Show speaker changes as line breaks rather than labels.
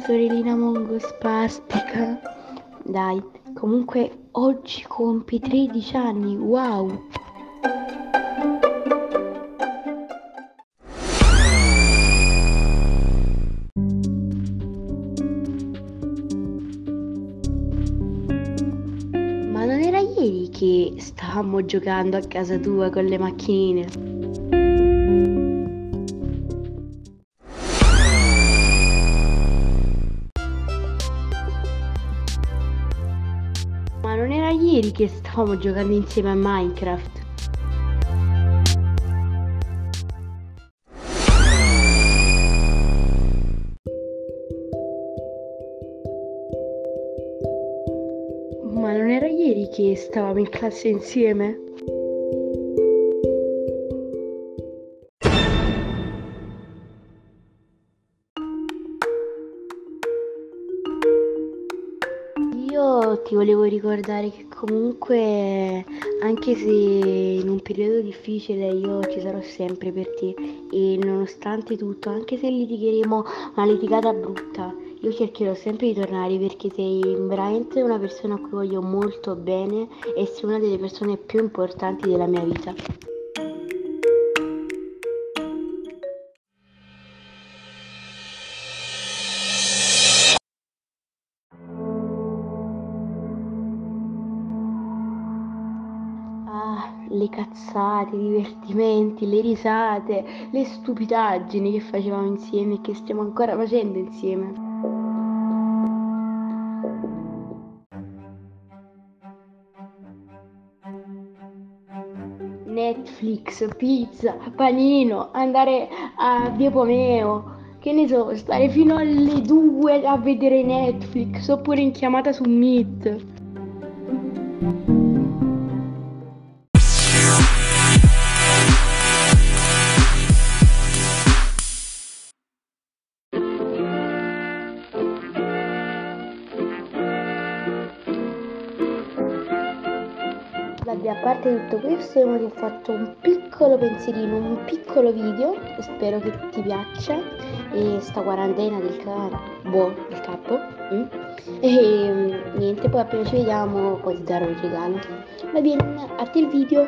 sorellina Mongo spastica. Dai, comunque oggi compi 13 anni, wow! Ma non era ieri che stavamo giocando a casa tua con le macchinine? Ma non era ieri che stavamo giocando insieme a Minecraft? Ma non era ieri che stavamo in classe insieme? Ti volevo ricordare che comunque, anche se in un periodo difficile, io ci sarò sempre per te e nonostante tutto, anche se litigheremo una litigata brutta, io cercherò sempre di tornare perché sei veramente una persona a cui voglio molto bene e sei una delle persone più importanti della mia vita. Le cazzate, i divertimenti, le risate, le stupidaggini che facevamo insieme e che stiamo ancora facendo insieme. Netflix, pizza, panino, andare a Via Pomeo, che ne so, stare fino alle 2 a vedere Netflix oppure in chiamata su Meet. Vabbè, a parte tutto questo, io ti ho fatto un piccolo pensierino, un piccolo video, spero che ti piaccia. E sta quarantena del capo, boh, del capo. mm. E mm, niente, poi appena ci vediamo poi ti darò il regalo. Va bene, a te il video.